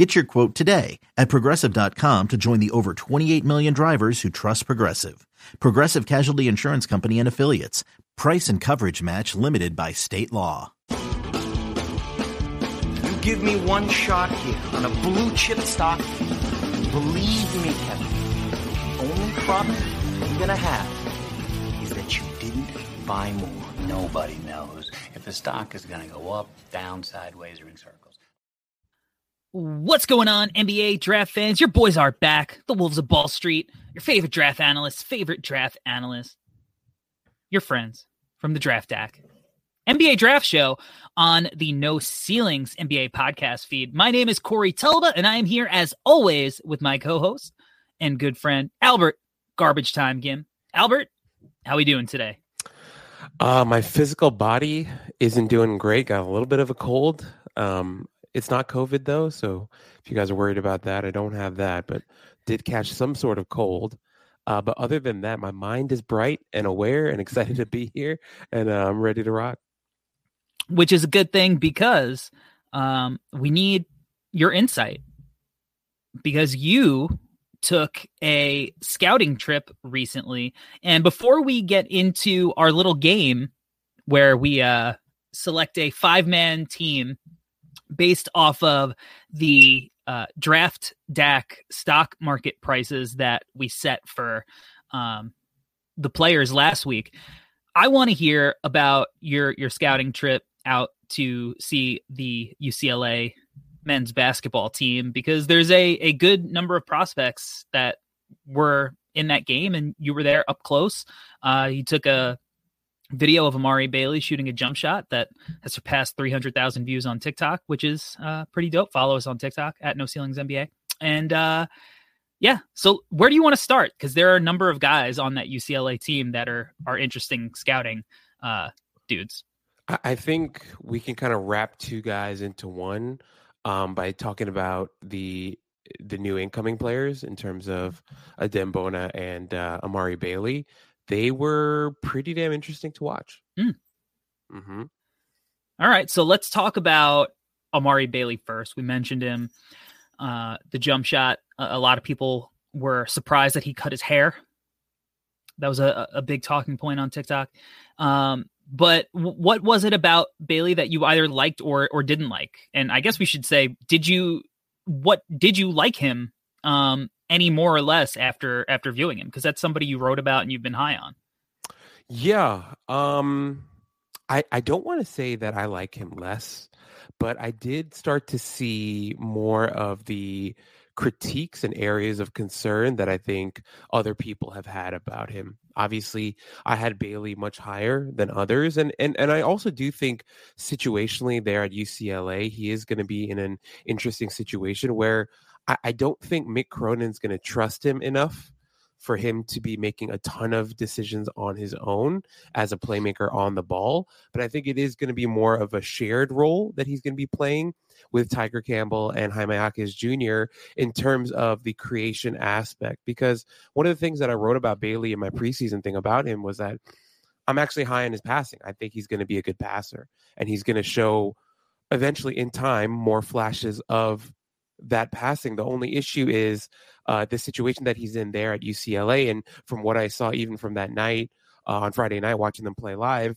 Get your quote today at progressive.com to join the over 28 million drivers who trust Progressive. Progressive Casualty Insurance Company and Affiliates. Price and coverage match limited by state law. You give me one shot here on a blue chip stock. Believe me, Kevin, the only problem you're gonna have is that you didn't buy more. Nobody knows if the stock is going to go up, down, sideways, or in circles. What's going on, NBA draft fans? Your boys are back. The Wolves of Ball Street, your favorite draft analysts, favorite draft analyst, your friends from the Draft Deck. NBA Draft Show on the No Ceilings NBA podcast feed. My name is Corey Tulaba, and I am here as always with my co-host and good friend Albert Garbage Time Gim. Albert, how are we doing today? Uh, my physical body isn't doing great. Got a little bit of a cold. Um, it's not COVID though, so if you guys are worried about that, I don't have that, but did catch some sort of cold. Uh, but other than that, my mind is bright and aware and excited to be here, and uh, I'm ready to rock. Which is a good thing because um, we need your insight because you took a scouting trip recently, and before we get into our little game where we uh, select a five man team based off of the uh, draft DAC stock market prices that we set for um, the players last week. I want to hear about your your scouting trip out to see the UCLA men's basketball team because there's a a good number of prospects that were in that game and you were there up close. Uh, he took a video of Amari Bailey shooting a jump shot that has surpassed 300,000 views on TikTok, which is uh, pretty dope. Follow us on TikTok at No Ceilings NBA. And uh, yeah, so where do you want to start? Because there are a number of guys on that UCLA team that are are interesting scouting uh, dudes. I think we can kind of wrap two guys into one um, by talking about the the new incoming players in terms of Adem Bona and uh, Amari Bailey they were pretty damn interesting to watch. Mm. Mm-hmm. All right, so let's talk about Amari Bailey first. We mentioned him, uh, the jump shot. A, a, lot of people were surprised that he cut his hair. That was a, a big talking point on TikTok. Um, but w- what was it about Bailey that you either liked or or didn't like? And I guess we should say, did you what did you like him um, any more or less after after viewing him because that's somebody you wrote about and you've been high on. Yeah, um I I don't want to say that I like him less, but I did start to see more of the critiques and areas of concern that I think other people have had about him. Obviously, I had Bailey much higher than others and and and I also do think situationally there at UCLA, he is going to be in an interesting situation where I, I don't think Mick Cronin's going to trust him enough for him to be making a ton of decisions on his own as a playmaker on the ball. But I think it is going to be more of a shared role that he's going to be playing with Tiger Campbell and Jaime Jaquez Jr. in terms of the creation aspect. Because one of the things that I wrote about Bailey in my preseason thing about him was that I'm actually high on his passing. I think he's going to be a good passer and he's going to show eventually in time more flashes of that passing. The only issue is uh, the situation that he's in there at UCLA. And from what I saw, even from that night uh, on Friday night, watching them play live,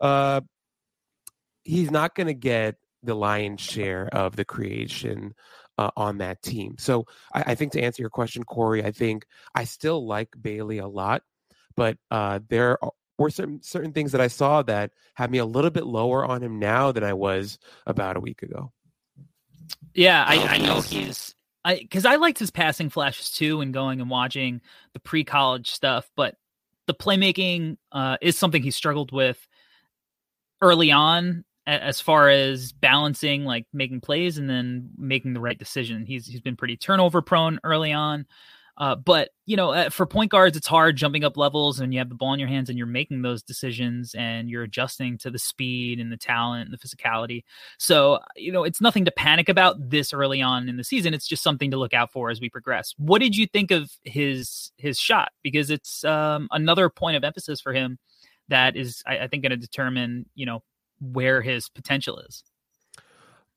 uh, he's not going to get the lion's share of the creation uh, on that team. So I, I, think to answer your question, Corey, I think I still like Bailey a lot, but uh, there were certain certain things that I saw that had me a little bit lower on him now than I was about a week ago. Yeah, I, I know he's I because I liked his passing flashes too, and going and watching the pre-college stuff. But the playmaking uh, is something he struggled with early on, as far as balancing like making plays and then making the right decision. He's he's been pretty turnover prone early on. Uh, but you know, for point guards, it's hard jumping up levels, and you have the ball in your hands, and you're making those decisions, and you're adjusting to the speed and the talent and the physicality. So you know, it's nothing to panic about this early on in the season. It's just something to look out for as we progress. What did you think of his his shot? Because it's um, another point of emphasis for him that is, I, I think, going to determine you know where his potential is.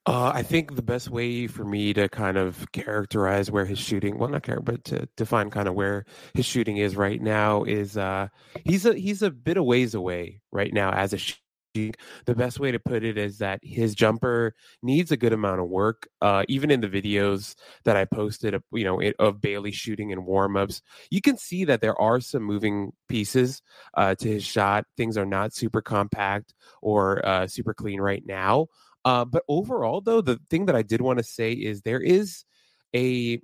Uh, I think the best way for me to kind of characterize where his shooting, well, not care, but to define kind of where his shooting is right now is uh, he's a he's a bit of ways away right now as a shooting. The best way to put it is that his jumper needs a good amount of work. Uh, even in the videos that I posted, you know, of Bailey shooting in warmups, you can see that there are some moving pieces uh, to his shot. Things are not super compact or uh, super clean right now. Uh, but overall, though, the thing that I did want to say is there is a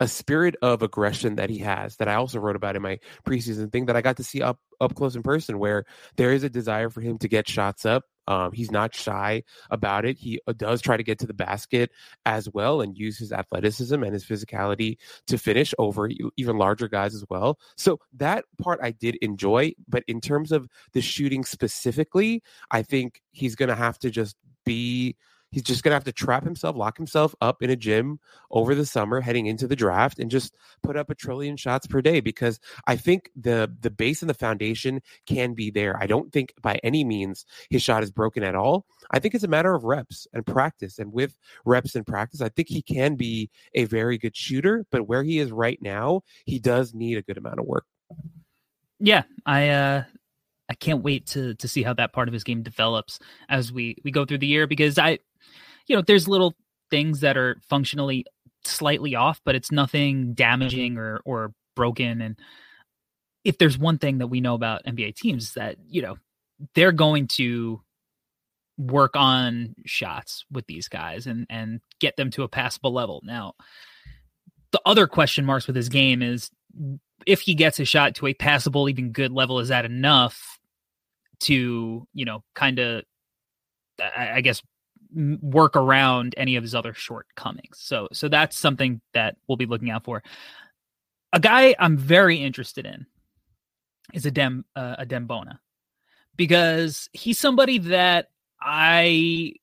a spirit of aggression that he has that I also wrote about in my preseason thing that I got to see up up close in person, where there is a desire for him to get shots up. Um, he's not shy about it. He uh, does try to get to the basket as well and use his athleticism and his physicality to finish over even larger guys as well. So that part I did enjoy. But in terms of the shooting specifically, I think he's going to have to just be he's just to have to trap himself, lock himself up in a gym over the summer heading into the draft and just put up a trillion shots per day because I think the the base and the foundation can be there. I don't think by any means his shot is broken at all. I think it's a matter of reps and practice and with reps and practice, I think he can be a very good shooter, but where he is right now, he does need a good amount of work. Yeah, I uh I can't wait to to see how that part of his game develops as we we go through the year because I you know there's little things that are functionally slightly off but it's nothing damaging or or broken and if there's one thing that we know about NBA teams is that you know they're going to work on shots with these guys and and get them to a passable level. Now, the other question marks with his game is if he gets a shot to a passable, even good level, is that enough to you know kind of I, I guess work around any of his other shortcomings. So so that's something that we'll be looking out for. A guy I'm very interested in is Adem uh, Adem Bona because he's somebody that I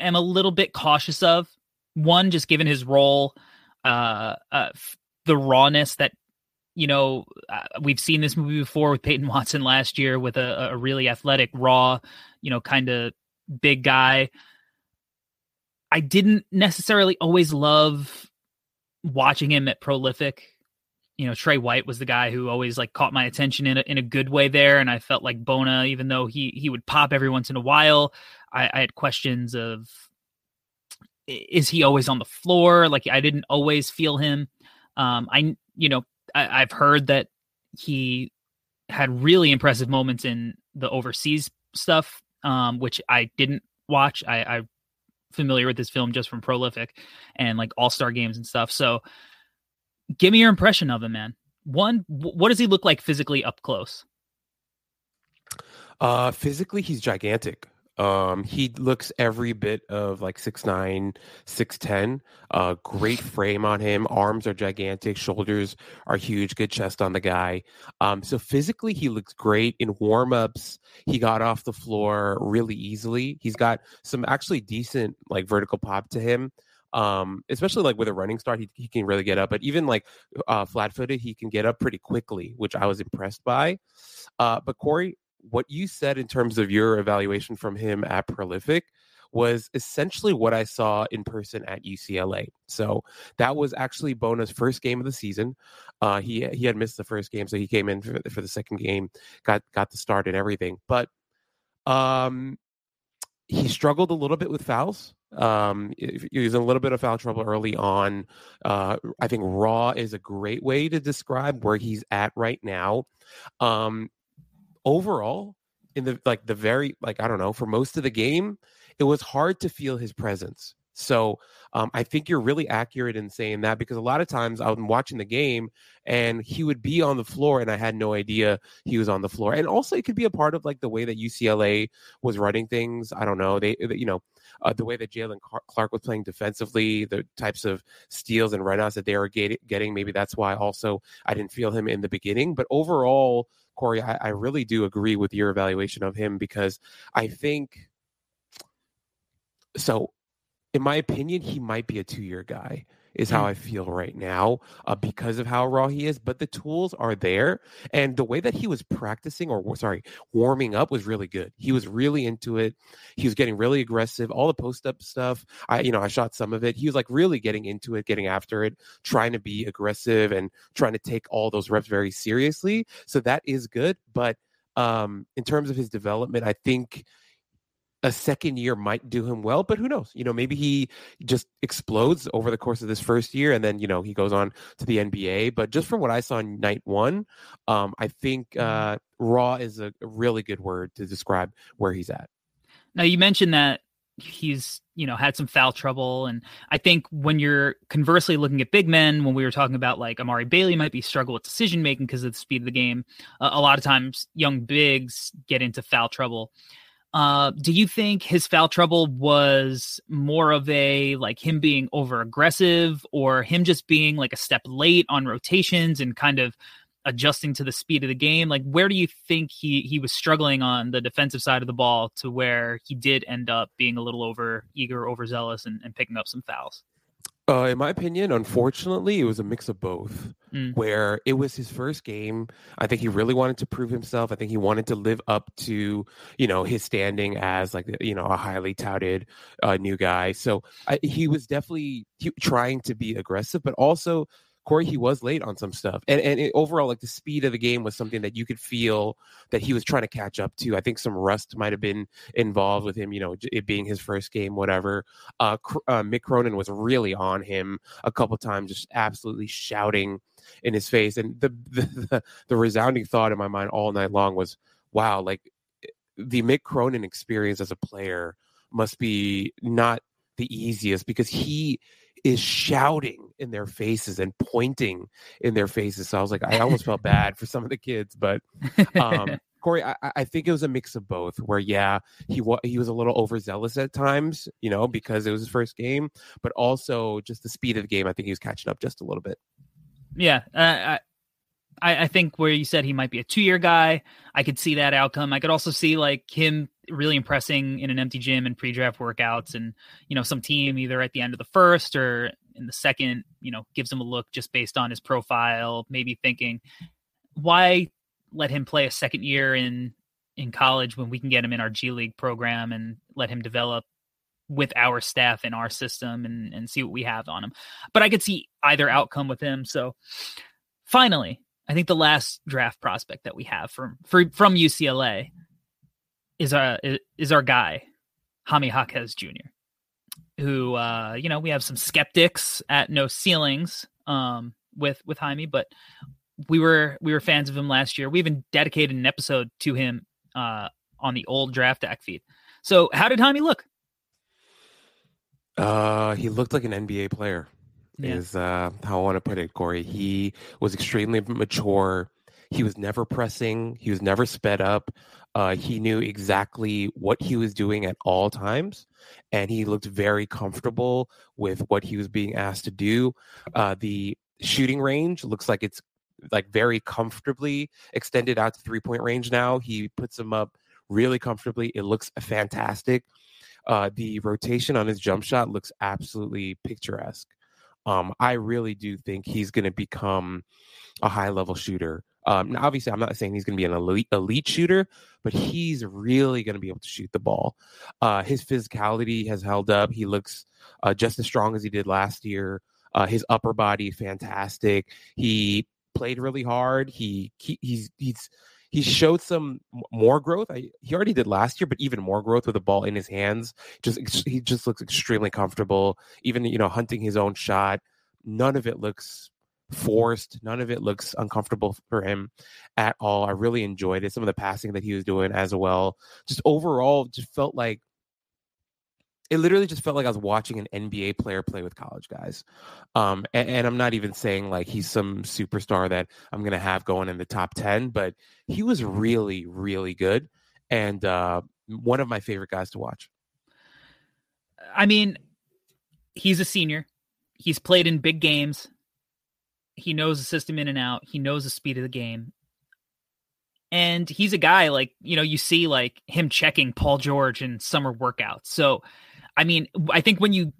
am a little bit cautious of. One, just given his role, uh, uh, the rawness that you know, uh, we've seen this movie before with Peyton Watson last year with a, a really athletic, raw, you know, kind of big guy. I didn't necessarily always love watching him at prolific. You know, Trey White was the guy who always like caught my attention in a, in a good way there, and I felt like Bona, even though he he would pop every once in a while, I, I had questions of is he always on the floor? Like I didn't always feel him. Um, I you know I, have heard that he had really impressive moments in the overseas stuff, um, which I didn't watch. I, I'm familiar with this film just from Prolific and like All Star games and stuff. So, give me your impression of him, man. One, what does he look like physically up close? Uh, physically, he's gigantic. Um, he looks every bit of like six nine, six ten. Uh, great frame on him. Arms are gigantic. Shoulders are huge. Good chest on the guy. Um, so physically, he looks great. In warm ups, he got off the floor really easily. He's got some actually decent like vertical pop to him um, especially like with a running start, he, he can really get up. But even like uh, flat footed, he can get up pretty quickly, which I was impressed by. Uh, but Corey, what you said in terms of your evaluation from him at Prolific was essentially what I saw in person at UCLA. So that was actually Bona's first game of the season. Uh, he he had missed the first game, so he came in for, for the second game, got got the start and everything. But um, he struggled a little bit with fouls. Um, he was in a little bit of foul trouble early on. Uh, I think raw is a great way to describe where he's at right now. Um, overall, in the like the very like I don't know for most of the game, it was hard to feel his presence. So um, I think you're really accurate in saying that because a lot of times I'm watching the game and he would be on the floor and I had no idea he was on the floor. And also, it could be a part of like the way that UCLA was running things. I don't know. They, you know, uh, the way that Jaylen Clark was playing defensively, the types of steals and runouts that they were get- getting. Maybe that's why also I didn't feel him in the beginning. But overall, Corey, I, I really do agree with your evaluation of him because I think so in my opinion, he might be a two year guy, is how. I feel right now uh, because of how raw he is. But the tools are there. And the way that he was practicing or, sorry, warming up was really good. He was really into it. He was getting really aggressive. All the post up stuff, I, you know, I shot some of it. He was like really getting into it, getting after it, trying to be aggressive and trying to take all those reps very seriously. So that is good. But um, in terms of his development, I think a second year might do him well, but who knows? You know, maybe he just explodes over the course of this first year, and then you know he goes on to the NBA. But just from what I saw in night one, um, I think mm-hmm. uh, raw is a really good word to describe where he's at. Now you mentioned that he's you know had some foul trouble and i think when you're conversely looking at big men when we were talking about like amari bailey might be struggle with decision making because of the speed of the game uh, a lot of times young bigs get into foul trouble uh, do you think his foul trouble was more of a like him being over aggressive or him just being like a step late on rotations and kind of adjusting to the speed of the game? Like, where do you think he he was struggling on the defensive side of the ball to where he did end up being a little over eager, overzealous, and, and picking up some fouls? Uh, in my opinion, unfortunately, it was a mix of both. Mm. Where it was his first game, I think he really wanted to prove himself. I think he wanted to live up to you know his standing as like you know a highly touted uh, new guy. So I, he was definitely trying to be aggressive, but also Corey, he was late on some stuff, and and it, overall, like the speed of the game was something that you could feel that he was trying to catch up to. I think some rust might have been involved with him, you know, it being his first game, whatever. Uh, uh Mick Cronin was really on him a couple times, just absolutely shouting in his face, and the, the the resounding thought in my mind all night long was, "Wow, like the Mick Cronin experience as a player must be not the easiest because he." Is shouting in their faces and pointing in their faces. So I was like, I almost felt bad for some of the kids, but um, Corey, I, I, think it was a mix of both. Where yeah, he was he was a little overzealous at times, you know, because it was his first game, but also just the speed of the game. I think he was catching up just a little bit. Yeah, uh, I, I think where you said he might be a two year guy, I could see that outcome. I could also see like him really impressing in an empty gym and pre-draft workouts and you know some team either at the end of the first or in the second you know gives him a look just based on his profile maybe thinking why let him play a second year in in college when we can get him in our G League program and let him develop with our staff in our system and and see what we have on him? But I could see either outcome with him. So finally I think the last draft prospect that we have from for, from UCLA is our is our guy, Jaime Jaquez Jr., who uh, you know we have some skeptics at no ceilings um, with with Jaime, but we were we were fans of him last year. We even dedicated an episode to him uh, on the old draft deck feed. So, how did Jaime look? Uh, he looked like an NBA player. Yeah. Is uh, how I want to put it, Corey. He was extremely mature. He was never pressing. He was never sped up. Uh, he knew exactly what he was doing at all times, and he looked very comfortable with what he was being asked to do. Uh, the shooting range looks like it's like very comfortably extended out to three point range now. He puts them up really comfortably. It looks fantastic. Uh, the rotation on his jump shot looks absolutely picturesque. Um, I really do think he's going to become a high level shooter. Um, obviously, I'm not saying he's going to be an elite, elite shooter, but he's really going to be able to shoot the ball. Uh, his physicality has held up. He looks uh, just as strong as he did last year. Uh, his upper body, fantastic. He played really hard. He, he he's he's he showed some more growth. I, he already did last year, but even more growth with the ball in his hands. Just he just looks extremely comfortable. Even you know hunting his own shot. None of it looks forced. None of it looks uncomfortable for him at all. I really enjoyed it. Some of the passing that he was doing as well. Just overall, just felt like it literally just felt like I was watching an NBA player play with college guys. Um, and, and I'm not even saying like he's some superstar that I'm gonna have going in the top ten, but he was really, really good, and uh, one of my favorite guys to watch. I mean, he's a senior. He's played in big games. He knows the system in and out. He knows the speed of the game. And he's a guy like, you know, you see like him checking Paul George in summer workouts. So, I mean, I think when you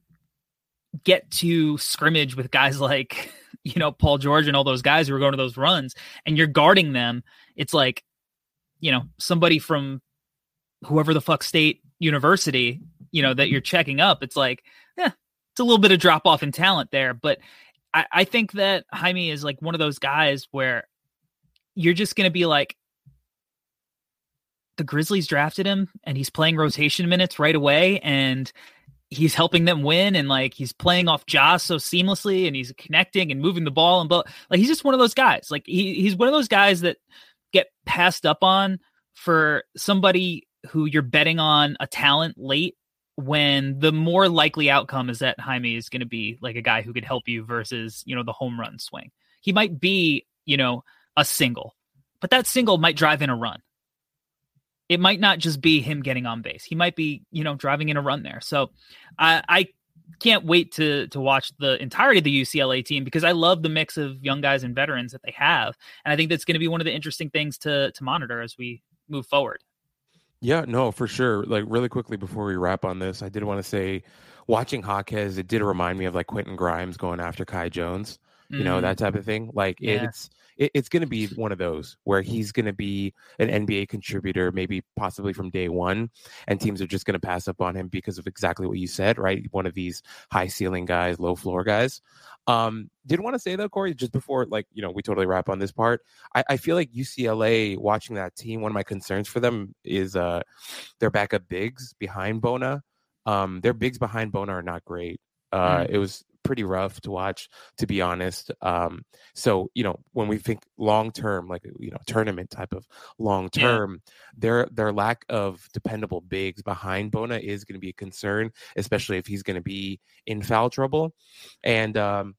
get to scrimmage with guys like, you know, Paul George and all those guys who are going to those runs and you're guarding them, it's like, you know, somebody from whoever the fuck state university, you know, that you're checking up. It's like, yeah, it's a little bit of drop off in talent there. But I, I think that Jaime is like one of those guys where you're just going to be like, the Grizzlies drafted him and he's playing rotation minutes right away and he's helping them win and like he's playing off Josh so seamlessly and he's connecting and moving the ball and but like he's just one of those guys. Like he, he's one of those guys that get passed up on for somebody who you're betting on a talent late when the more likely outcome is that Jaime is going to be like a guy who could help you versus, you know, the home run swing. He might be, you know, a single, but that single might drive in a run it might not just be him getting on base. He might be, you know, driving in a run there. So I, I can't wait to to watch the entirety of the UCLA team because I love the mix of young guys and veterans that they have, and I think that's going to be one of the interesting things to to monitor as we move forward. Yeah, no, for sure. Like really quickly before we wrap on this, I did want to say, watching Jaquez, it did remind me of like Quentin Grimes going after Kai Jones, you mm. know that type of thing. Like yeah. it's it, it's going to be one of those where he's going to be an NBA contributor, maybe possibly from day one, and teams are just going to pass up on him because of exactly what you said, right? One of these high ceiling guys, low floor guys. Um, did want to say though, Corey, just before like you know we totally wrap on this part. I, I feel like UCLA watching that team. One of my concerns for them is uh their backup bigs behind Bona. Um, their bigs behind Bona are not great. Uh, mm. It was pretty rough to watch, to be honest. Um, so you know, when we think long term, like you know, tournament type of long term, yeah. their their lack of dependable bigs behind Bona is going to be a concern, especially if he's going to be in foul trouble. And um,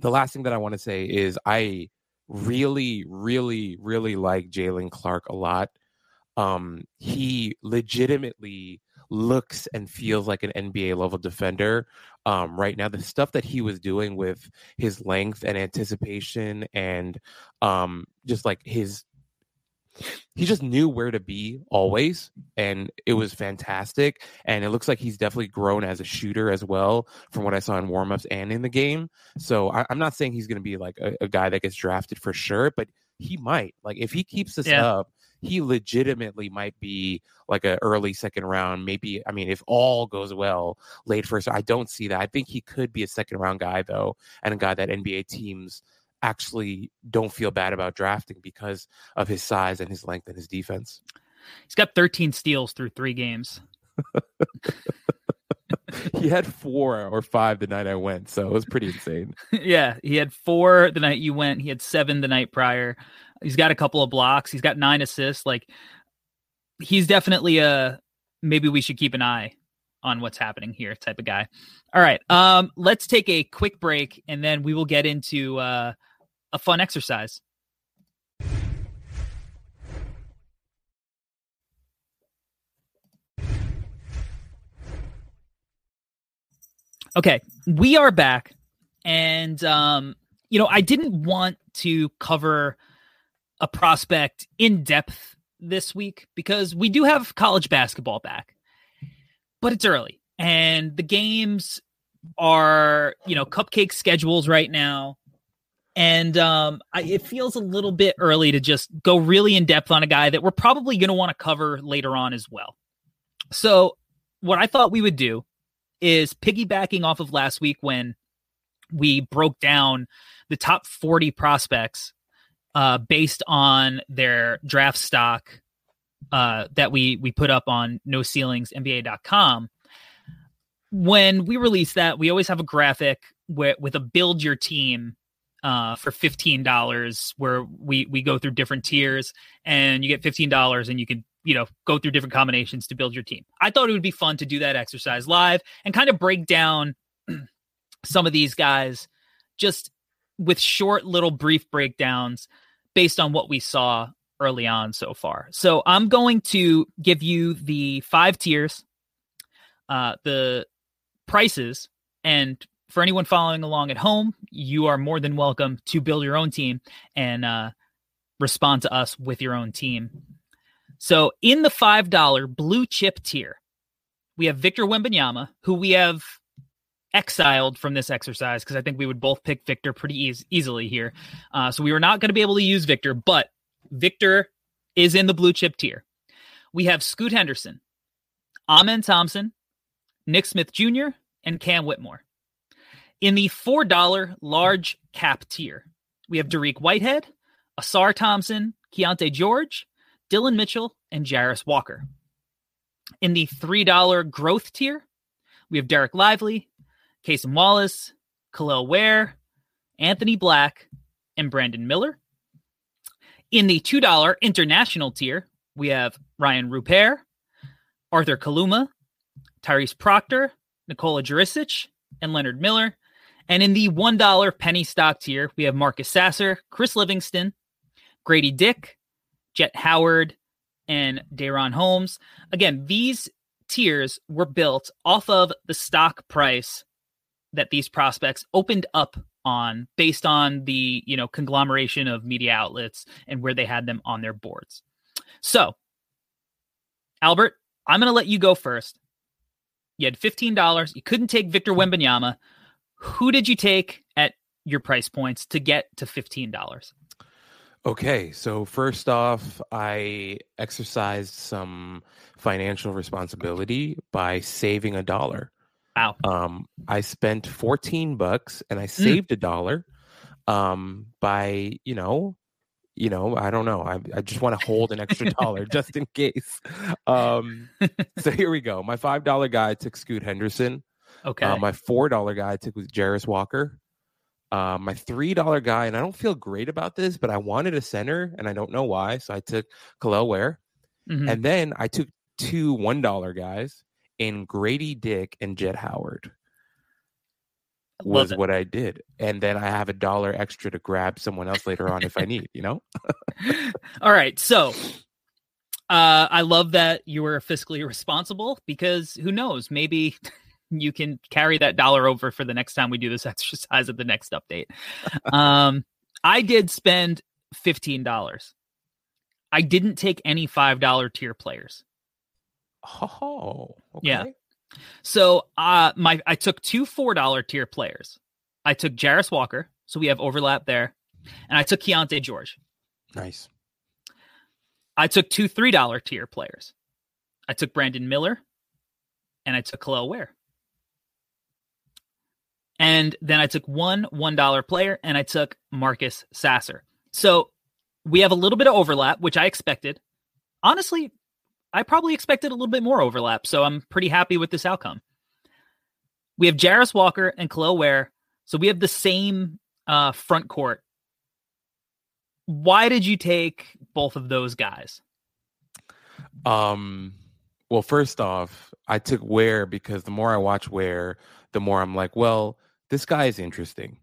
the last thing that I want to say is I really, really, really like Jaylen Clark a lot. Um, he legitimately looks and feels like an NBA level defender um, right now. The stuff that he was doing with his length and anticipation and um, just like his he just knew where to be always and it was fantastic and it looks like he's definitely grown as a shooter as well from what i saw in warmups and in the game so I, am not saying he's going to be like a, a, guy that gets drafted for sure but he might like if he keeps this yeah. up he legitimately might be like an early second round, maybe. I mean, if all goes well, late first. I don't see that. I think he could be a second round guy though, and a guy that NBA teams actually don't feel bad about drafting because of his size and his length and his defense. He's got 13 steals through three games. he had four or five the night I went, so it was pretty insane. yeah, he had four the night you went. He had seven the night prior. He's got a couple of blocks. He's got nine assists. Like he's definitely a maybe we should keep an eye on what's happening here type of guy. All right. Um, let's take a quick break and then we will get into uh, a fun exercise. Okay, we are back. And um, you know, I didn't want to cover a prospect in depth this week because we do have college basketball back, but it's early and the games are, you know, cupcake schedules right now. And um, I, it feels a little bit early to just go really in depth on a guy that we're probably going to want to cover later on as well. So, what I thought we would do is piggybacking off of last week when we broke down the top 40 prospects uh, based on their draft stock uh, that we we put up on no ceilings nba.com when we release that we always have a graphic with, with a build your team uh, for $15 where we we go through different tiers and you get $15 and you can you know, go through different combinations to build your team. I thought it would be fun to do that exercise live and kind of break down some of these guys just with short little brief breakdowns based on what we saw early on so far. So I'm going to give you the five tiers, uh, the prices, and for anyone following along at home, you are more than welcome to build your own team and uh, respond to us with your own team. So in the $5 blue chip tier, we have Victor Wembanyama, who we have exiled from this exercise because I think we would both pick Victor pretty e- easily here. Uh, so we were not going to be able to use Victor, but Victor is in the blue chip tier. We have Scoot Henderson, Amen Thompson, Nick Smith Jr., and Cam Whitmore. In the $4 large cap tier, we have Dariq Whitehead, Ausar Thompson, Keyonte George, Dillon Mitchell, and Jarace Walker. In the $3 growth tier, we have Dereck Lively, Cason Wallace, Kel'el Ware, Anthony Black, and Brandon Miller. In the $2 international tier, we have Rayan Rupert, Arthur Kaluma, Tyrese Proctor, Nikola Jurisic, and Leonard Miller. And in the $1 penny stock tier, we have Marcus Sasser, Chris Livingston, Grady Dick, Jett Howard, and DaRon Holmes. Again, these tiers were built off of the stock price that these prospects opened up on based on the you know conglomeration of media outlets and where they had them on their boards. So albert i'm going to let you go first. You had $15 you couldn't take victor wembanyama. Who did you take at your price points to get to $15 Okay, so first off, I exercised some financial responsibility by saving a dollar. Wow. Um, I spent 14 bucks and Mm. I saved a dollar um by, you know, you know, I don't know. I, I just want to hold an extra dollar just in case. Um, so here we go. My five dollar guy took Scoot Henderson. okay Uh, my four dollar guy took was Walker. Uh, my three dollar guy, and I don't feel great about this, but I wanted a center, and I don't know why, so I took Kel'el Ware, Mhm. and then I took two one dollar guys in Grady Dick and Jett Howard. Was what I did, and then I have a dollar extra to grab someone else later on if I need. You know, All right. So uh, I love that you were fiscally responsible because who knows? Maybe you can carry that dollar over for the next time we do this exercise at the next update. um, I did spend $15. I didn't take any $5 tier players. oh, Yeah. okay. So uh my I took two four dollar tier players. I took Jarace Walker, so we have overlap there, and I took Keyonte George. nice. I took two three dollar tier players. I took Brandon Miller, and I took Kel'el Ware. And then I took one one dollar player, and I took Marcus Sasser. So we have a little bit of overlap, which I expected. Honestly, I probably expected a little bit more overlap, so I'm pretty happy with this outcome. We have Jarace Walker and Kel'el Ware, so we have the same uh, front court. Why did you take both of those guys? Um, well, first off, I took Ware because the more I watch Ware, the more I'm like, well, this guy is interesting.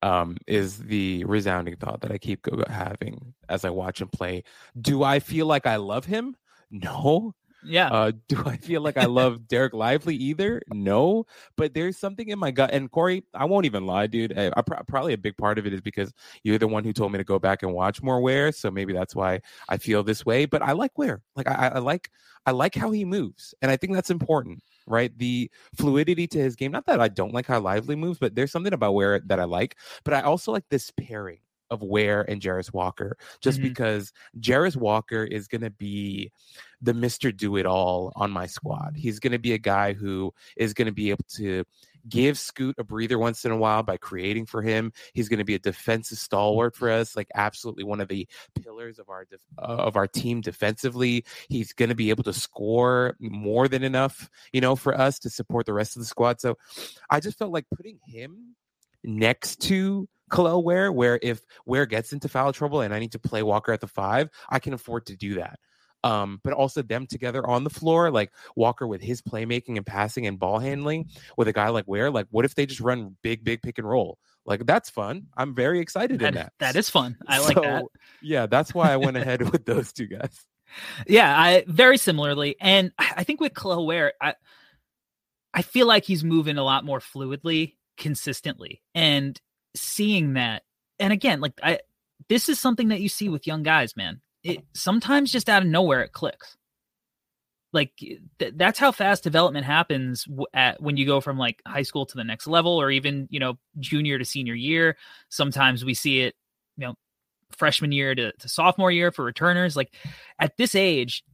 Um, is the resounding thought that I keep having as I watch him play. Do I feel like I love him? No. Yeah. Uh, do I feel like I love Dereck Lively either? No, but there's something in my gut. And Corey, I won't even lie, dude. I, I pro- probably a big part of it is because you're the one who told me to go back and watch more Ware, so maybe that's why I feel this way. But I like Ware. Like I I like I like how he moves, and I think that's important, right? The fluidity to his game. Not that I don't like how Lively moves, but there's something about Ware that I like. But I also like this pairing of Ware and Jarace Walker, just Mhm. because Jarace Walker is going to be the Mr. Do It All on my squad. He's going to be a guy who is going to be able to give Scoot a breather once in a while by creating for him. He's going to be a defensive stalwart for us, like absolutely one of the pillars of our def- uh, of our team defensively. He's going to be able to score more than enough, you know, for us to support the rest of the squad. So I just felt like putting him next to Kel'el Ware, where if Ware gets into foul trouble and I need to play Walker at the five, I can afford to do that. Um, but also them together on the floor, like Walker with his playmaking and passing and ball handling, with a guy like Ware. Like, what if they just run big, big pick and roll? Like that's fun. I'm very excited That, in that. that is fun. I like that. Yeah, that's why I went ahead with those two guys. Yeah, I very similarly, and I think with Kel'el Ware, I I feel like he's moving a lot more fluidly, consistently, and seeing that. And again, like I, this is something that you see with young guys, man. It sometimes just out of nowhere it clicks. Like th- that's how fast development happens w- at when you go from like high school to the next level, or even you know junior to senior year. Sometimes we see it, you know, freshman year to, to sophomore year for returners. Like at this age,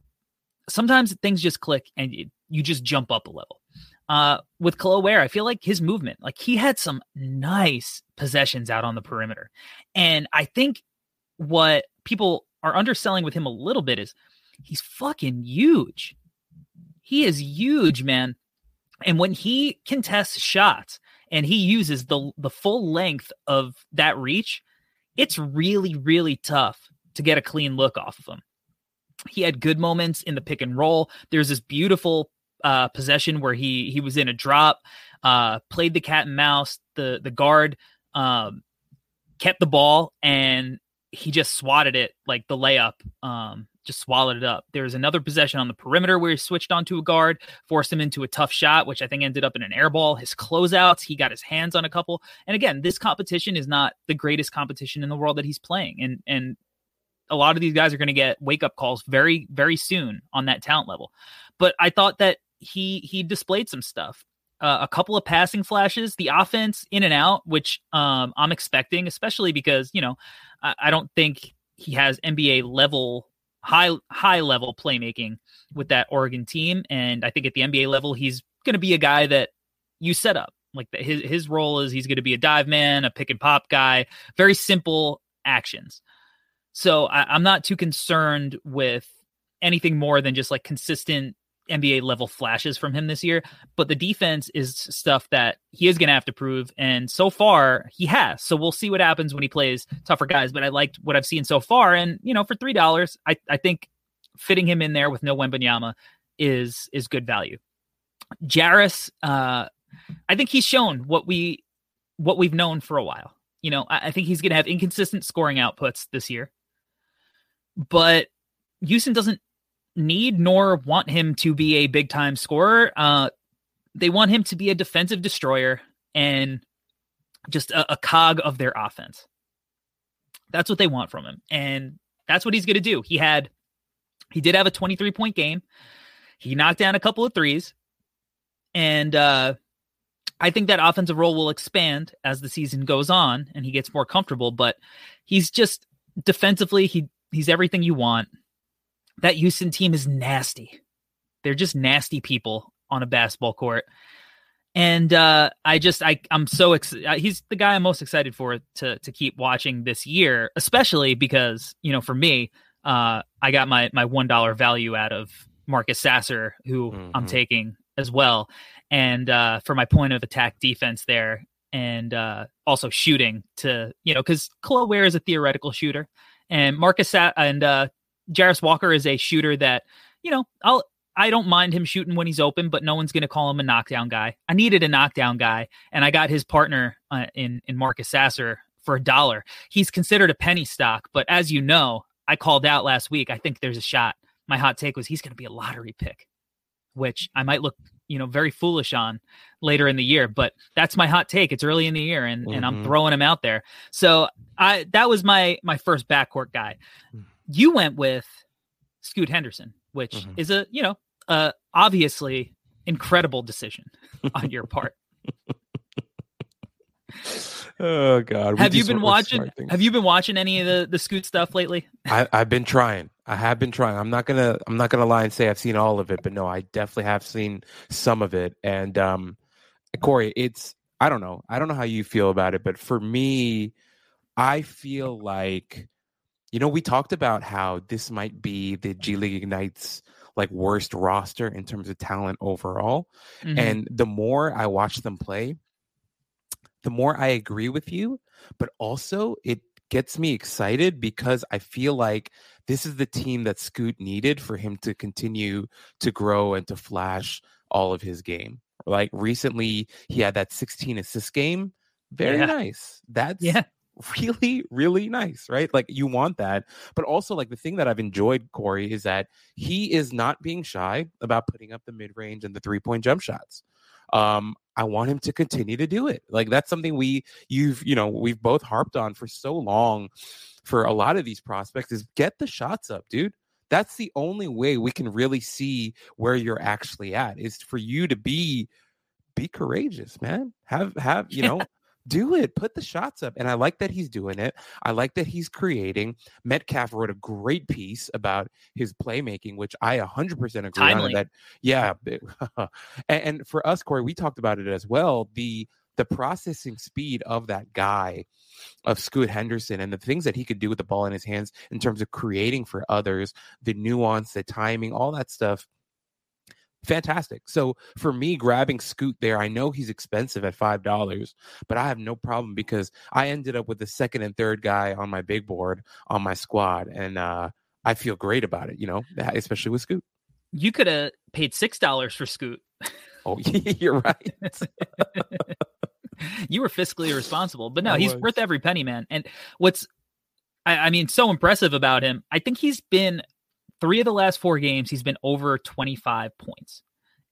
sometimes things just click and you, you just jump up a level. Uh, with Kel'el Ware, I feel like his movement, like he had some nice possessions out on the perimeter. And I think what people are underselling with him a little bit is he's fucking huge. He is huge, man. And when he contests shots and he uses the the full length of that reach, it's really, really tough to get a clean look off of him. He had good moments in the pick and roll. There's this beautiful uh, possession where he he was in a drop, uh, played the cat and mouse. The the guard um, kept the ball and he just swatted it like the layup. Um, just swallowed it up. There was another possession on the perimeter where he switched onto a guard, forced him into a tough shot, which I think ended up in an air ball. His closeouts, he got his hands on a couple. And again, this competition is not the greatest competition in the world that he's playing. And and a lot of these guys are going to get wake up calls very very soon on that talent level. But I thought that he he displayed some stuff. Uh, a couple of passing flashes, the offense in and out, which um, I'm expecting, especially because you know I, I don't think he has NBA level high high level playmaking with that Oregon team, and I think at the NBA level he's going to be a guy that you set up. Like the, his his role is he's going to be a dive man, a pick and pop guy, very simple actions. So I, I'm not too concerned with anything more than just like consistent NBA level flashes from him this year. But the defense is stuff that he is going to have to prove. And so far, he has. So we'll see what happens when he plays tougher guys. But I liked what I've seen so far. And, you know, for $3, I, I think fitting him in there with no Wembanyama is is good value. Jarace, uh, I think he's shown what we what we've known for a while. You know, I, I think he's going to have inconsistent scoring outputs this year, but Houston doesn't need nor want him to be a big time scorer. Uh, they want him to be a defensive destroyer and just a, a cog of their offense. That's what they want from him, and that's what he's going to do. He had, he did have a 23 point game. He knocked down a couple of threes, and uh, I think that offensive role will expand as the season goes on and he gets more comfortable. But he's just defensively, he he's everything you want. That Houston team is nasty. They're just nasty people on a basketball court. And uh, I just I I'm so excited. He's the guy I'm most excited for to to keep watching this year, especially because you know for me, uh, I got my my one dollar value out of Marcus Sasser, who I'm Mhm. taking as well, and uh, for my point of attack defense there, and uh, also shooting to you know because Kel'el Ware is a theoretical shooter, and Marcus Sa- and uh, Jarace Walker is a shooter that you know I'll I don't mind him shooting when he's open, but no one's going to call him a knockdown guy. I needed a knockdown guy, and I got his partner uh, in in Marcus Sasser for a dollar. He's considered a penny stock, but as you know, I called out last week. I think there's a shot. My hot take was he's going to be a lottery pick, which I might look you know very foolish on later in the year, but that's my hot take. It's early in the year, and and I'm Mhm. throwing him out there. So I that was my my first backcourt guy. You went with Scoot Henderson, which Mhm. is a you know uh obviously incredible decision on your part. Oh God! have you been watching? Have you been watching any of the the Scoot stuff lately? I, I've been trying. I have been trying. I'm not gonna. I'm not gonna lie and say I've seen all of it, but no, I definitely have seen some of it. And um, Corey, it's. I don't know. I don't know how you feel about it, but for me, I feel like, you know, we talked about how this might be the G League Ignite's like worst roster in terms of talent overall. Mhm. And the more I watch them play, the more I agree with you, but also it gets me excited because I feel like this is the team that Scoot needed for him to continue to grow and to flash all of his game. Like recently, he had that 16 assist game. Very Yeah. nice. That's Yeah. Really, really nice, right? Like you want that. But also, like the thing that I've enjoyed, Corey, is that he is not being shy about putting up the mid range and the three point jump shots. Um, I want him to continue to do it. Like that's something we you've you know we've both harped on for so long for a lot of these prospects is get the shots up, dude. That's the only way we can really see where you're actually at is for you to be be courageous, man. Have have you know do it. Put the shots up. And I like that he's doing it. I like that he's creating. Metcalf wrote a great piece about his playmaking, which I 100% agree on. That yeah, and, and for us, Corey, we talked about it as well. The the processing speed of that guy, of Scoot Henderson, and the things that he could do with the ball in his hands in terms of creating for others, the nuance, the timing, all that stuff fantastic. So for me, grabbing Scoot there, I know he's expensive at five dollars, but I have no problem because I ended up with the second and third guy on my big board on my squad, and uh, I feel great about it. You know, especially with Scoot. You could have paid six dollars for Scoot. Oh, you're right. you were fiscally responsible, but no, I he's was. worth every penny, man. And what's, I, I mean, so impressive about him. I think he's been three of the last four games. He's been over twenty five points,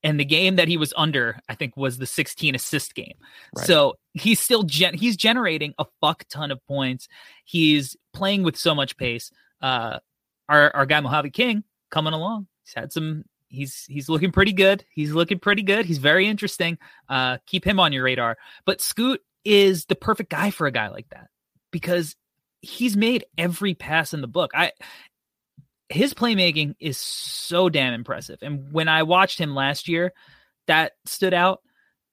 and the game that he was under, I think, was the sixteen assist game. Right. So he's still gen- he's generating a fuck ton of points. He's playing with so much pace. Uh, our our guy Mojave King coming along. He's had some. He's he's looking pretty good. He's looking pretty good. He's very interesting. Uh, keep him on your radar. But Scoot is the perfect guy for a guy like that because he's made every pass in the book. I his playmaking is so damn impressive. And when I watched him last year, that stood out.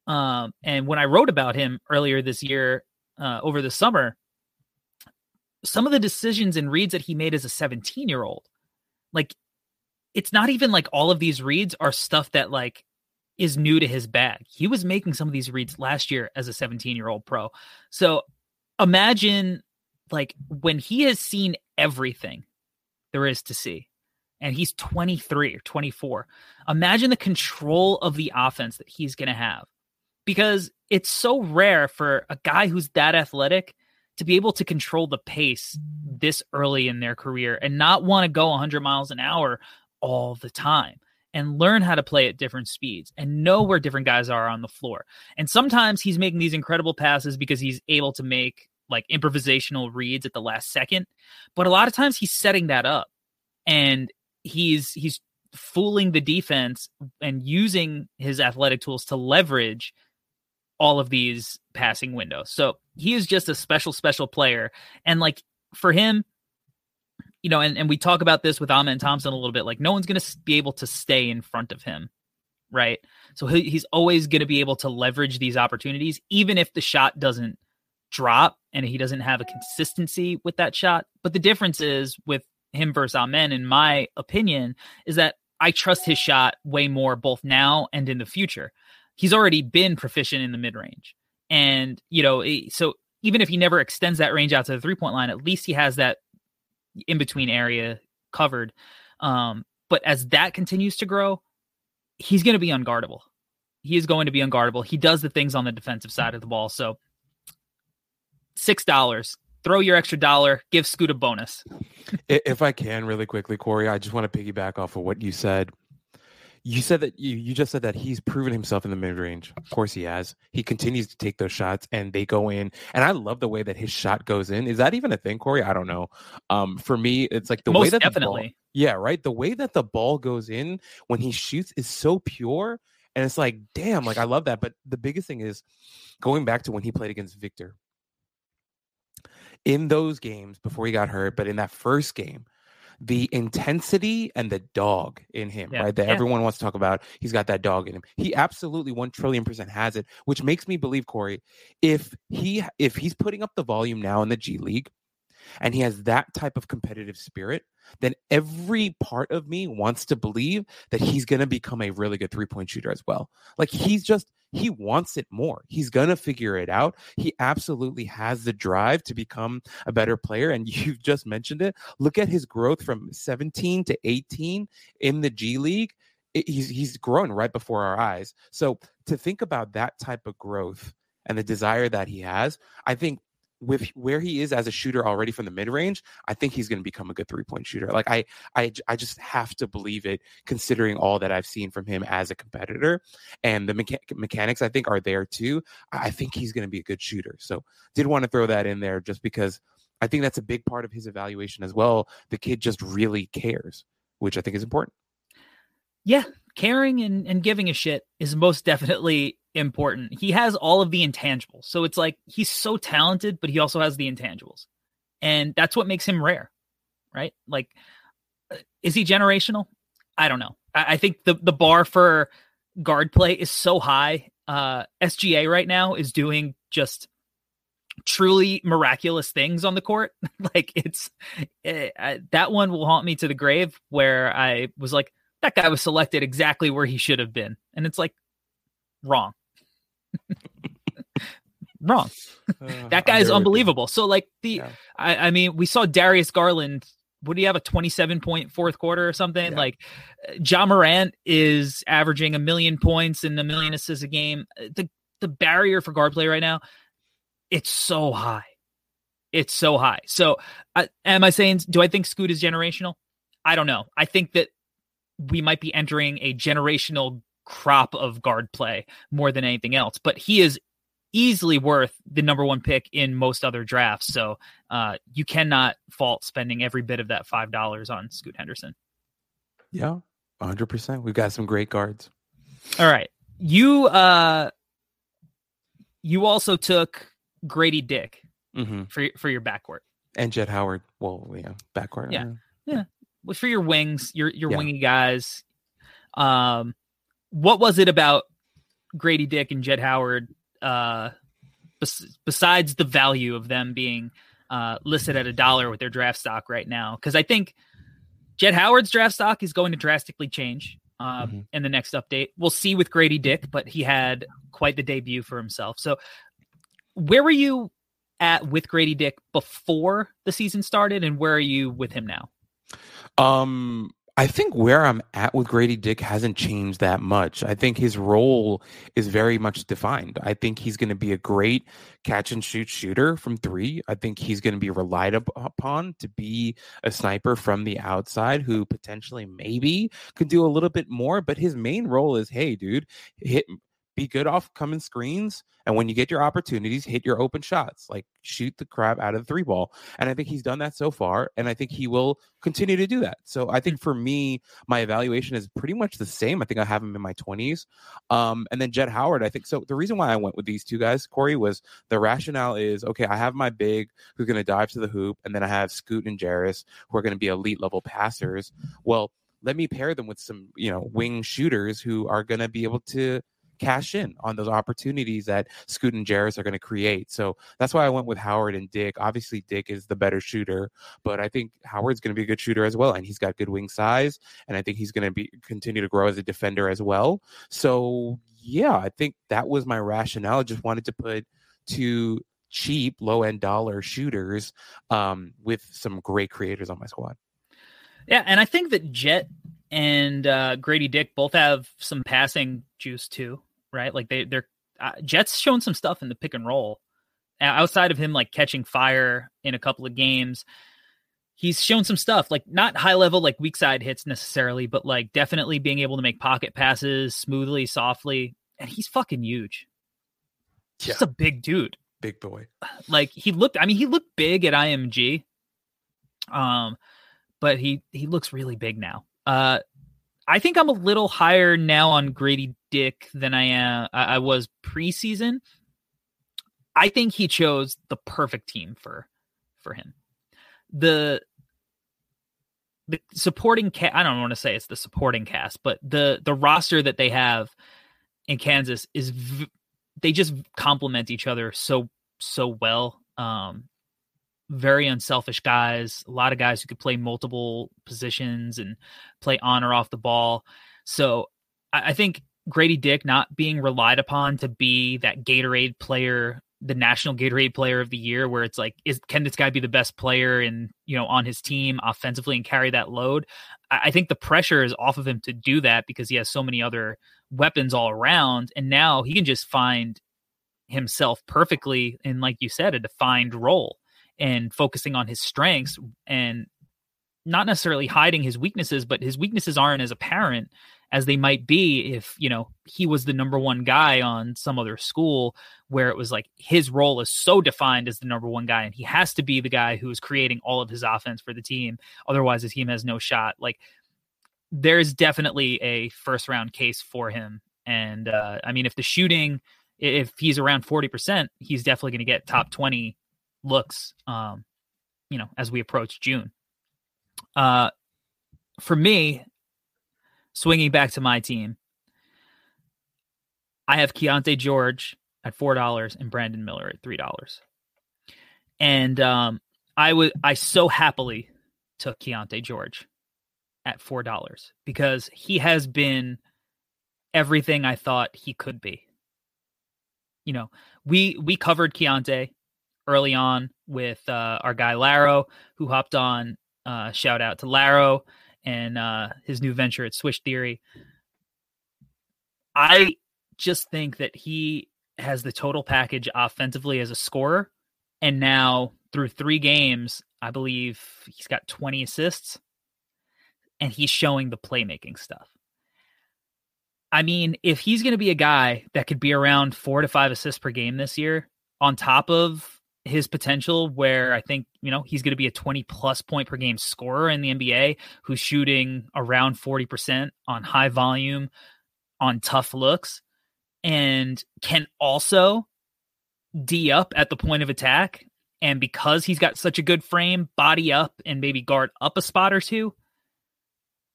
Um, and when I wrote about him earlier this year, uh, over the summer, some of the decisions and reads that he made as a 17 year old, like it's not even like all of these reads are stuff that like is new to his bag. He was making some of these reads last year as a 17 year old pro. So imagine like when he has seen everything there is to see. And he's 23 or 24 imagine the control of the offense that he's going to have. Because it's so rare for a guy who's that athletic to be able to control the pace this early in their career and not want to go 100 miles an hour all the time and learn how to play at different speeds and know where different guys are on the floor. And sometimes he's making these incredible passes because he's able to make like improvisational reads at the last second, but a lot of times he's setting that up and he's he's fooling the defense and using his athletic tools to leverage all of these passing windows. So he is just a special, special player. And like for him, you know, and, and we talk about this with Amen Thompson a little bit, like no one's going to be able to stay in front of him. Right. So he, he's always going to be able to leverage these opportunities, even if the shot doesn't drop and he doesn't have a consistency with that shot. But the difference is with him versus Amen, in my opinion, is that I trust his shot way more both now and in the future. He's already been proficient in the mid range. And, you know, eh, so even if he never extends that range out to the three point line, at least he has that in between area covered. Um, but as that continues to grow, he's going to be unguardable. He is going to be unguardable. He does the things on the defensive side of the ball. So, six dollars. Throw your extra dollar. Give Scoot a bonus. If I can, really quickly, Corey, I just want to piggyback off of what you said. You said that you, you just said that he's proven himself in the mid range. Of course, he has. He continues to take those shots, and they go in. And I love the way that his shot goes in. Is that even a thing, Corey? I don't know. Um, for me, it's like the way Most that the ball- definitely. yeah, right. The way that the ball goes in when he shoots is so pure, and it's like, damn, like I love that. But the biggest thing is going back to when he played against Victor in those games before he got hurt, but in that first game, the intensity and the dog in him, Yeah, right? That yeah. everyone wants to talk about. He's got that dog in him. He absolutely one trillion percent has it, which makes me believe, Corey, if he if he's putting up the volume now in the G League and he has that type of competitive spirit, then every part of me wants to believe that he's going to become a really good three point shooter as well. Like he's just he wants it more. He's going to figure it out. He absolutely has the drive to become a better player. And you've just mentioned it. Look at his growth from 17 to 18 in the G League. He's, he's growing right before our eyes. So to think about that type of growth and the desire that he has, I think with where he is as a shooter already from the mid range, I think he's going to become a good three point shooter. Like I, I, I just have to believe it, considering all that I've seen from him as a competitor, and the mecha- mechanics I think are there too. I think he's going to be a good shooter. So did want to throw that in there just because I think that's a big part of his evaluation as well. The kid just really cares, which I think is important. Yeah, caring and, and giving a shit is most definitely important. He has all of the intangibles. So it's like he's so talented, but he also has the intangibles. And that's what makes him rare, right? Like, uh, is he generational? I don't know. I, I think the, the bar for guard play is so high. Uh, SGA right now is doing just truly miraculous things on the court. like, it's uh, that one will haunt me to the grave where I was like, that guy was selected exactly where he should have been. And it's like, wrong. Wrong. Uh, that guy is unbelievable. So like the, yeah. I, I, mean, we saw Darius Garland. What do you have a 27 point fourth quarter or something? Yeah. Like Ja Morant is averaging a million points and a million assists a game. The the barrier for guard play right now, it's so high. It's so high. So uh, am I saying do I think Scoot is generational? I don't know. I think that we might be entering a generational crop of guard play more than anything else. But he is easily worth the number one pick in most other drafts. So uh, you cannot fault spending every bit of that five dollars on Scoot Henderson. Yeah, hundred percent. We've got some great guards. All right, you uh, you also took Grady Dick mm-hmm. for for your backcourt and Jett Howard. Well, yeah, backcourt. Yeah, yeah. For your wings, your your yeah. wingy guys. Um, what was it about Grady Dick and Jett Howard uh, bes- besides the value of them being uh, listed at a dollar with their draft stock right now? Because I think Jett Howard's draft stock is going to drastically change uh, mm-hmm. in the next update. We'll see with Grady Dick, but he had quite the debut for himself. So, where were you at with Grady Dick before the season started, and where are you with him now? Um, I think where I'm at with Grady Dick hasn't changed that much. I think his role is very much defined. I think he's going to be a great catch and shoot shooter from three. I think he's going to be relied upon to be a sniper from the outside who potentially maybe could do a little bit more. But his main role is hey, dude, hit be good off coming screens. And when you get your opportunities, hit your open shots, like shoot the crap out of the three ball. And I think he's done that so far. And I think he will continue to do that. So I think for me, my evaluation is pretty much the same. I think I have him in my 20s. Um, and then Jett Howard, I think so. The reason why I went with these two guys, Corey, was the rationale is okay, I have my big who's going to dive to the hoop. And then I have Scoot and Jarace who are going to be elite level passers. Well, let me pair them with some, you know, wing shooters who are going to be able to cash in on those opportunities that Scoot and Jarace are going to create. So that's why I went with Howard and Dick. Obviously, Dick is the better shooter, but I think Howard's going to be a good shooter as well, and he's got good wing size, and I think he's going to be continue to grow as a defender as well. So yeah, I think that was my rationale. I just wanted to put two cheap, low end dollar shooters um, with some great creators on my squad. Yeah, and I think that Jett and uh, Grady Dick both have some passing juice too right? Like they they're uh, Jett's shown some stuff in the pick and roll outside of him like catching fire in a couple of games. He's shown some stuff like not high level like weak side hits necessarily, but like definitely being able to make pocket passes smoothly, softly, and he's fucking huge. Yeah. Just a big dude, big boy. Like he looked, I mean, he looked big at IMG, um, but he he looks really big now. Uh, I think I'm a little higher now on Grady Dick than I am I was preseason. I think he chose the perfect team for for him. The the supporting cast I don't want to say it's the supporting cast, but the the roster that they have in Kansas is v- they just complement each other so so well. Um very unselfish guys, a lot of guys who could play multiple positions and play on or off the ball. So I, I think Grady Dick not being relied upon to be that Gatorade player, the national Gatorade player of the year, where it's like, is can this guy be the best player and you know on his team offensively and carry that load? I, I think the pressure is off of him to do that because he has so many other weapons all around, and now he can just find himself perfectly in, like you said, a defined role and focusing on his strengths and not necessarily hiding his weaknesses, but his weaknesses aren't as apparent as they might be if, you know, he was the number one guy on some other school where it was like his role is so defined as the number one guy and he has to be the guy who is creating all of his offense for the team. Otherwise, the team has no shot. Like there's definitely a first round case for him. And uh, I mean, if the shooting, if he's around 40%, he's definitely going to get top 20 looks, um, you know, as we approach June. Uh, for me, swinging back to my team, I have Keyonte George at four dollars and Brandon Miller at three dollars, and um, I would I so happily took Keyonte George at four dollars because he has been everything I thought he could be. You know, we we covered Keyonte early on with uh, our guy Laro, who hopped on. Uh, shout out to Laro and uh, his new venture at Swish Theory. I just think that he has the total package offensively as a scorer, and now through three games, I believe he's got 20 assists, and he's showing the playmaking stuff. I mean, if he's going to be a guy that could be around four to five assists per game this year, on top of his potential where I think, you know, he's going to be a 20 plus point per game scorer in the NBA who's shooting around 40% on high volume on tough looks and can also D up at the point of attack. And because he's got such a good frame, body up and maybe guard up a spot or two.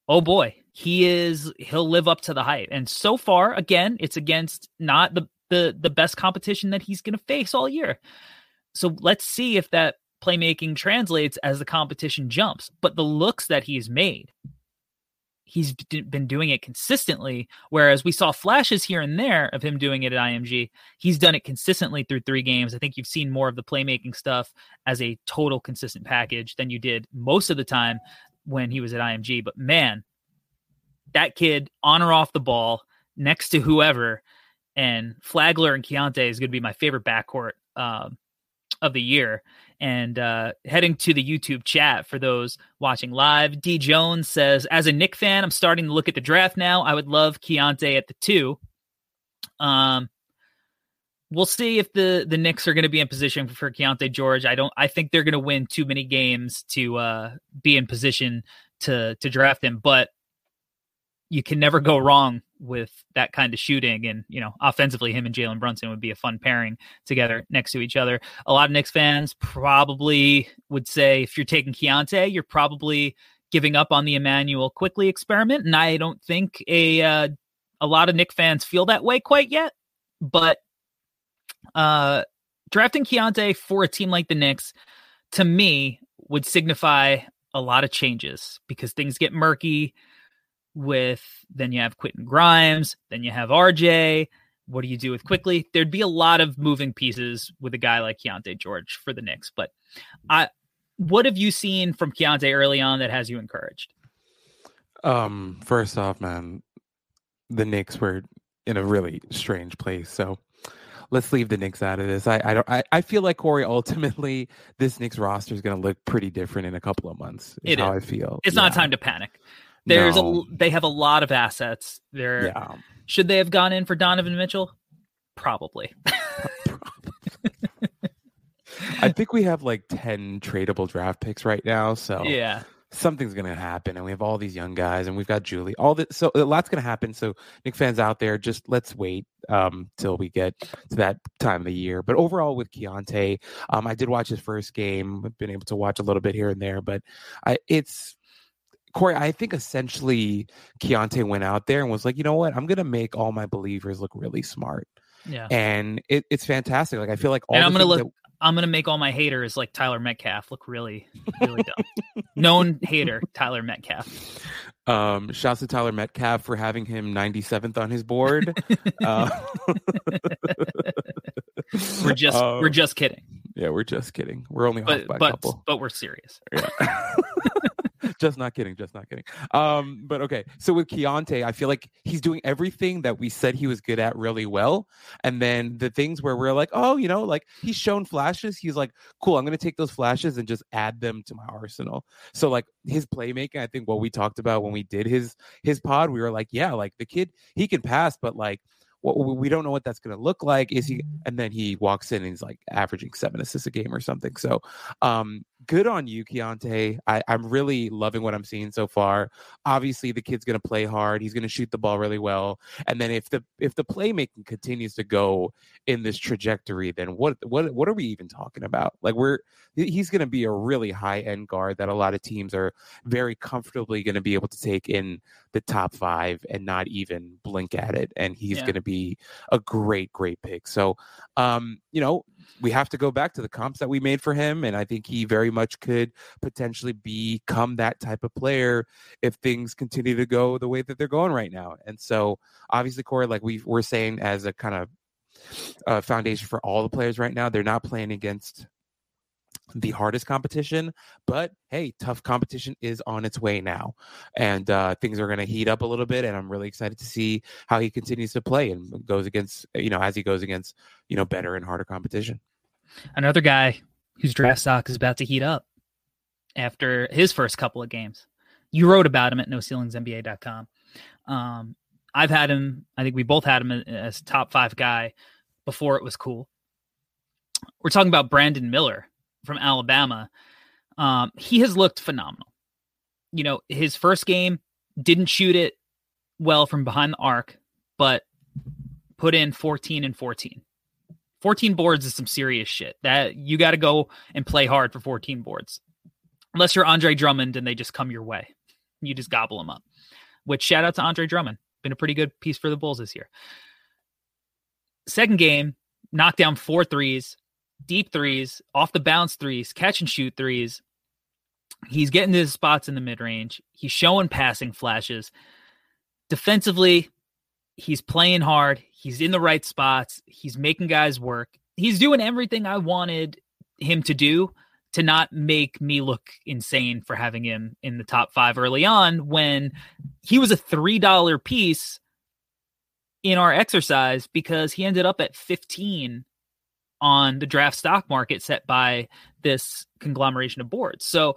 Oh boy, he is he'll live up to the hype. And so far, again, it's against not the the the best competition that he's going to face all year. So let's see if that playmaking translates as the competition jumps. But the looks that he's made, he's been doing it consistently. Whereas we saw flashes here and there of him doing it at IMG. He's done it consistently through three games. I think you've seen more of the playmaking stuff as a total consistent package than you did most of the time when he was at IMG. But man, that kid on or off the ball next to whoever. And Flagler and Keyonte is going to be my favorite backcourt um, of the year. And uh, heading to the YouTube chat for those watching live, D Jones says, "As a Knick fan, I'm starting to look at the draft now. I would love Keyonte at the two. Um, we'll see if the the Knicks are going to be in position for Keyonte George. I don't. I think they're going to win too many games to uh, be in position to to draft him. But you can never go wrong with that kind of shooting. And, you know, offensively, him and Jalen Brunson would be a fun pairing together next to each other. A lot of Knicks fans probably would say if you're taking Keyonte, you're probably giving up on the Immanuel Quickley experiment. And I don't think a uh, a lot of Knick fans feel that way quite yet. But uh, drafting Keyonte for a team like the Knicks, to me, would signify a lot of changes because things get murky with then you have Quentin Grimes, then you have RJ. What do you do with Quickley? There'd be a lot of moving pieces with a guy like Keyonte George for the Knicks. But I what have you seen from Keyonte early on that has you encouraged? Um, first off, man, the Knicks were in a really strange place. So let's leave the Knicks out of this. I I don't I, I feel like Corey ultimately this Knicks roster is gonna look pretty different in a couple of months. Is it how is. I feel. It's yeah. not time to panic. There's No. a they have a lot of assets. There Yeah. should they have gone in for Donovan Mitchell? Probably. I think we have like 10 tradable draft picks right now. So yeah. something's going to happen. And we have all these young guys and we've got Julie. All that. So a lot's going to happen. So, Knick fans out there, just let's wait um, till we get to that time of the year. But overall, with Keyonte, um, I did watch his first game. I've been able to watch a little bit here and there, but I, it's. Corey, I think essentially Keyonte went out there and was like, you know what? I'm going to make all my believers look really smart. Yeah. And it, it's fantastic. Like, I feel like all And I'm gonna things look I'm gonna make all my haters like Tyler Metcalf look really, really dumb. Known hater, Tyler Metcalf. Um, shouts to Tyler Metcalf for having him 97th on his board. uh, we're just um, we're just kidding. Yeah, we're just kidding. We're only but, by but, a couple. But we're serious. Yeah. just not kidding. Just not kidding. Um, but okay. So with Keyonte, I feel like he's doing everything that we said he was good at really well. And then the things where we're like, oh, you know, like he's shown flashes. He's like, cool. I'm going to take those flashes and just add them to my arsenal. So like his playmaking, I think what we talked about when we did his his pod, we were like, yeah, like the kid he can pass, but like what we don't know what that's going to look like. Is he? Mm-hmm. And then he walks in and he's like averaging seven assists a game or something. So, um, good on you, Keyonte. I, I'm really loving what I'm seeing so far. Obviously, the kid's going to play hard. He's going to shoot the ball really well. And then if the if the playmaking continues to go in this trajectory, then what what what are we even talking about? Like we're he's going to be a really high end guard that a lot of teams are very comfortably going to be able to take in the top five and not even blink at it. And he's yeah. going to be a great, great pick. So, um, you know, we have to go back to the comps that we made for him. And I think he very much could potentially become that type of player if things continue to go the way that they're going right now. And so, obviously, Corey, like we we're saying as a kind of uh, foundation for all the players right now, they're not playing against the hardest competition but hey tough competition is on its way now and uh, things are going to heat up a little bit and i'm really excited to see how he continues to play and goes against you know as he goes against you know better and harder competition. Another guy whose draft stock is about to heat up after his first couple of games. You wrote about him at noceilingsnba.com um, i've had him i think we both had him as top five guy before it was cool. We're talking about brandon miller from Alabama, um, he has looked phenomenal. You know, his first game didn't shoot it well from behind the arc, but put in 14 and 14. 14 boards is some serious shit. That you got to go and play hard for 14 boards. Unless you're Andre Drummond and they just come your way. You just gobble them up. Which shout out to Andre Drummond. Been a pretty good piece for the Bulls this year. Second game, knocked down four threes, deep threes, off the bounce threes, catch and shoot threes. He's getting to his spots in the mid range. He's showing passing flashes. Defensively, he's playing hard. He's in the right spots. He's making guys work. He's doing everything I wanted him to do to not make me look insane for having him in the top five early on when he was a $3 piece in our exercise because he ended up at 15 on the draft stock market set by this conglomeration of boards. So,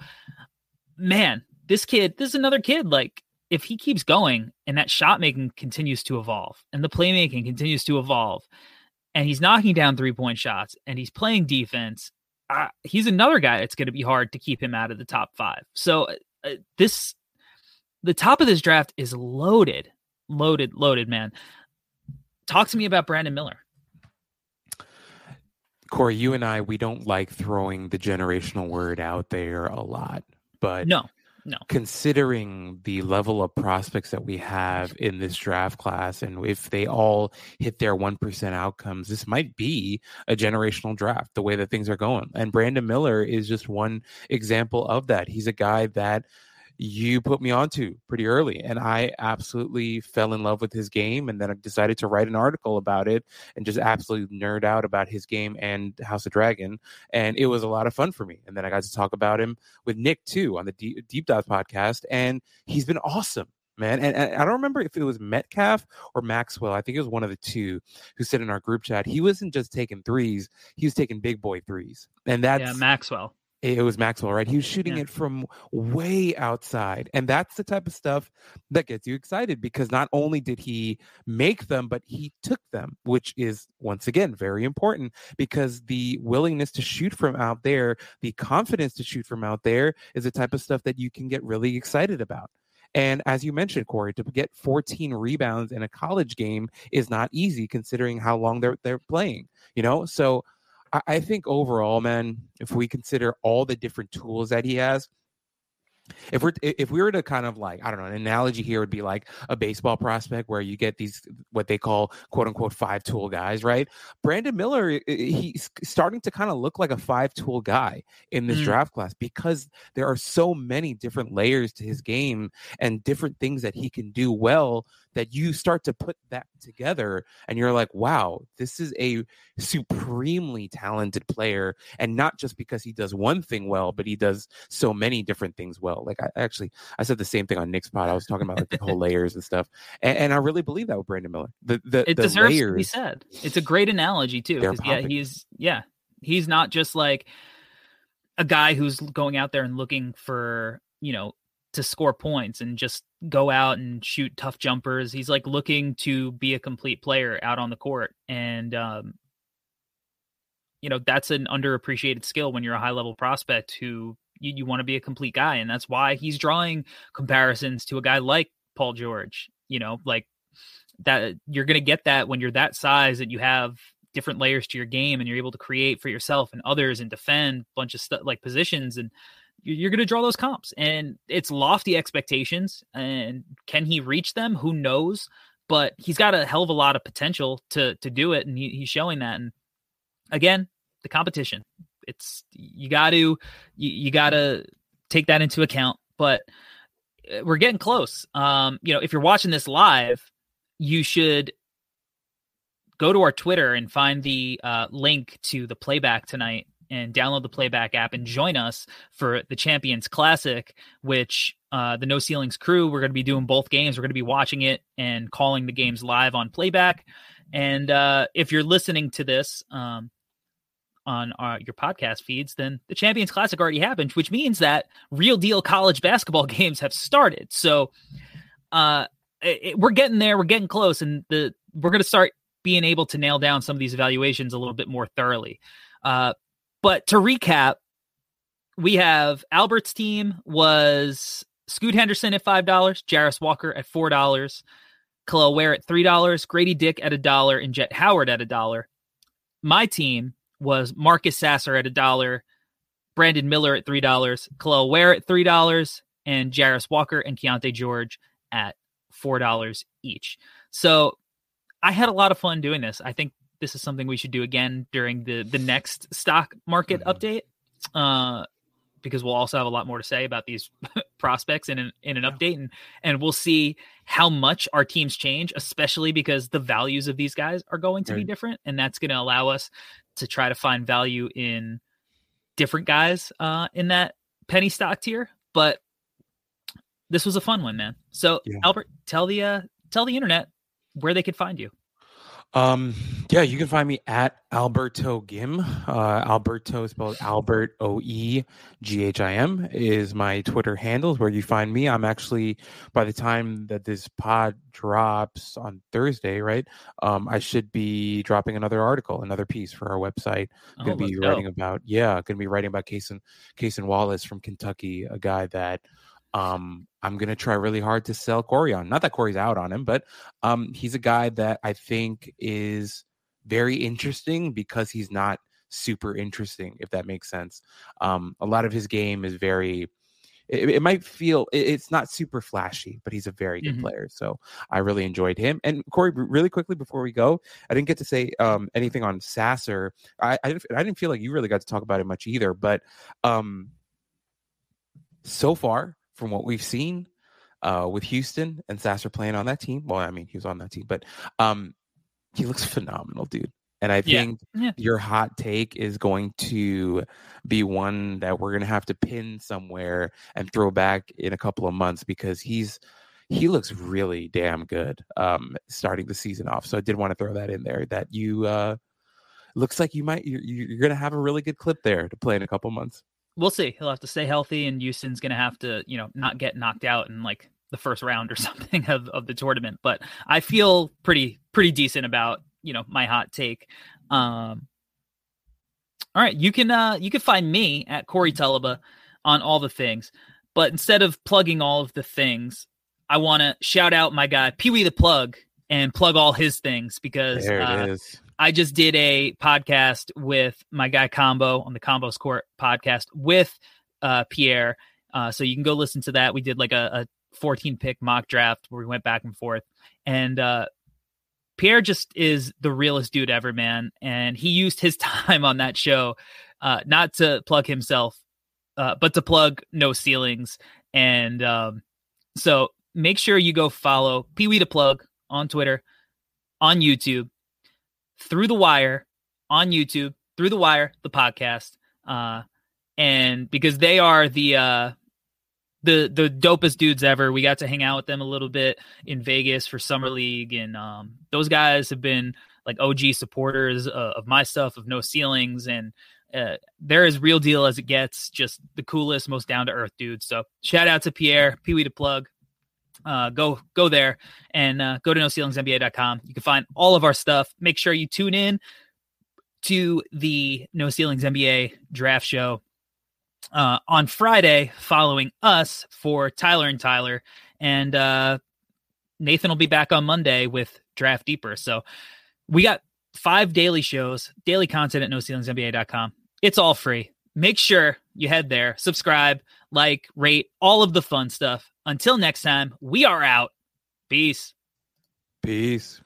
man, this kid, this is another kid. Like, if he keeps going and that shot making continues to evolve and the playmaking continues to evolve, and he's knocking down three point shots and he's playing defense, uh, he's another guy that's going to be hard to keep him out of the top five. So, uh, uh, this, the top of this draft is loaded, loaded, loaded, man. Talk to me about Brandon Miller. Corey, you and I, we don't like throwing the generational word out there a lot, but no, no. Considering the level of prospects that we have in this draft class, and if they all hit their 1% outcomes, this might be a generational draft the way that things are going. And Brandon Miller is just one example of that. He's a guy that you put me onto pretty early and i absolutely fell in love with his game and then i decided to write an article about it and just absolutely nerd out about his game and house of dragon and it was a lot of fun for me and then i got to talk about him with nick too on the deep, deep dive podcast and he's been awesome man. And, and, I don't remember if it was Metcalf or Maxwell. I think it was one of the two who said in our group chat he wasn't just taking threes; he was taking big boy threes, and that's yeah, Maxwell it was Maxwell, right? He was shooting yeah. it from way outside. And that's the type of stuff that gets you excited because not only did he make them, but he took them, which is once again very important because the willingness to shoot from out there, the confidence to shoot from out there is the type of stuff that you can get really excited about. And as you mentioned, Corey, to get 14 rebounds in a college game is not easy considering how long they're they're playing, you know? So I, I think overall, man, if we consider all the different tools that he has, if we're if we were to kind of like i don't know an analogy here would be like a baseball prospect where you get these what they call quote unquote five tool guys right brandon miller he's starting to kind of look like a five tool guy in this mm. draft class because there are so many different layers to his game and different things that he can do well that you start to put that together and you're like, wow, this is a supremely talented player. And not just because he does one thing well, but he does so many different things well. Like I actually, I said the same thing on Nick's pod. I was talking about like the whole layers and stuff. And, and, I really believe that with Brandon Miller. The, the, it the deserves layers, to be said. It's a great analogy too. Yeah, he's, yeah, he's not just like a guy who's going out there and looking for, you know, to score points and just go out and shoot tough jumpers. He's like looking to be a complete player out on the court. And, um, you know, that's an underappreciated skill when you're a high level prospect who you, you want to be a complete guy. And that's why he's drawing comparisons to a guy like Paul George, you know, like that you're going to get that when you're that size that you have different layers to your game and you're able to create for yourself and others and defend a bunch of stuff like positions and you're going to draw those comps and it's lofty expectations and can he reach them? Who knows? But he's got a hell of a lot of potential to to do it and he, he's showing that and again the competition. It's you got to you, you got to take that into account but uh, we're getting close. Um you know if you're watching this live you should go to our twitter and find the uh, link to the playback tonight and download the playback app and join us for the Champions Classic, which uh, the No Ceilings crew, we're going to be doing both games. We're going to be watching it and calling the games live on playback. And uh, if you're listening to this um, on uh, your podcast feeds, then the Champions Classic already happened, which means that real deal college basketball games have started. So uh, it, we're getting there. We're getting close, and the we're going to start being able to nail down some of these evaluations a little bit more thoroughly. Uh, but to recap, we have Albert's team was Scoot Henderson at five dollars, Jarace Walker at four dollars, Kel'el Ware at three dollars, Grady Dick at a dollar, and Jett Howard at a dollar. My team was Marcus Sasser at a dollar, Brandon Miller at three dollars, Kel'el Ware at three dollars, and Jarace Walker and Keyonte George at four dollars each. So I had a lot of fun doing this. I think this is something we should do again during the the next stock market mm-hmm. update. Uh, because we'll also have a lot more to say about these prospects in an in an yeah. update and and we'll see how much our teams change especially because the values of these guys are going to right. be different and that's going to allow us to try to find value in different guys uh in that penny stock tier but this was a fun one man so yeah. albert tell the uh tell the internet where they could find you um, yeah, you can find me at Alberto Gim. Uh, Alberto spelled Albert O E G H I M is my Twitter handle where you find me. I'm actually by the time that this pod drops on Thursday, right? Um, I should be dropping another article, another piece for our website. I'm gonna oh, be writing go. about yeah, gonna be writing about Cason Cason Wallace from Kentucky, a guy that um, I'm gonna try really hard to sell Corey on. Not that Corey's out on him, but um, he's a guy that I think is very interesting because he's not super interesting, if that makes sense. Um, a lot of his game is very. It, it might feel it, it's not super flashy, but he's a very good mm-hmm. player. So I really enjoyed him. And Corey, really quickly before we go, I didn't get to say um, anything on Sasser. I, I didn't, I didn't feel like you really got to talk about it much either. But um, so far, from what we've seen uh, with Houston and Sasser playing on that team. Well, I mean, he was on that team, but um, he looks phenomenal, dude. And I think yeah. Yeah. your hot take is going to be one that we're going to have to pin somewhere and throw back in a couple of months because he's he looks really damn good um, starting the season off. So I did want to throw that in there that you uh, looks like you might you're, you're going to have a really good clip there to play in a couple months we'll see. He'll have to stay healthy, and Houston's going to have to, you know, not get knocked out in like the first round or something of, of the tournament. But I feel pretty pretty decent about you know my hot take. Um, all right, you can uh you can find me at Corey Tulaba on all the things, but instead of plugging all of the things, I want to shout out my guy Pee Wee the Plug and plug all his things because there it uh, is. I just did a podcast with my guy Combo on the Combo's Court podcast with uh, Pierre, Uh, so you can go listen to that. We did like a, a 14 pick mock draft where we went back and forth. And uh, Pierre just is the realest dude ever, man. And he used his time on that show uh, not to plug himself, uh, but to plug No Ceilings. And um, so make sure you go follow Pee Wee to Plug on Twitter, on YouTube, through the wire on YouTube, through the wire, the podcast. Uh, and because they are the uh, the the dopest dudes ever. We got to hang out with them a little bit in Vegas for summer league, and um, those guys have been like OG supporters uh, of my stuff, of No Ceilings, and uh, they're as real deal as it gets. Just the coolest, most down to earth dudes. So shout out to Pierre, Pee Wee to plug. Uh, go go there and uh, go to noceilingsnba.com. You can find all of our stuff. Make sure you tune in to the No Ceilings NBA draft show uh, on Friday following us for Tyler and Tyler. And uh, Nathan will be back on Monday with Draft Deeper. So we got five daily shows, daily content at noceilingsnba.com. It's all free. Make sure you head there, subscribe, like, rate, all of the fun stuff. Until next time, we are out. Peace. Peace.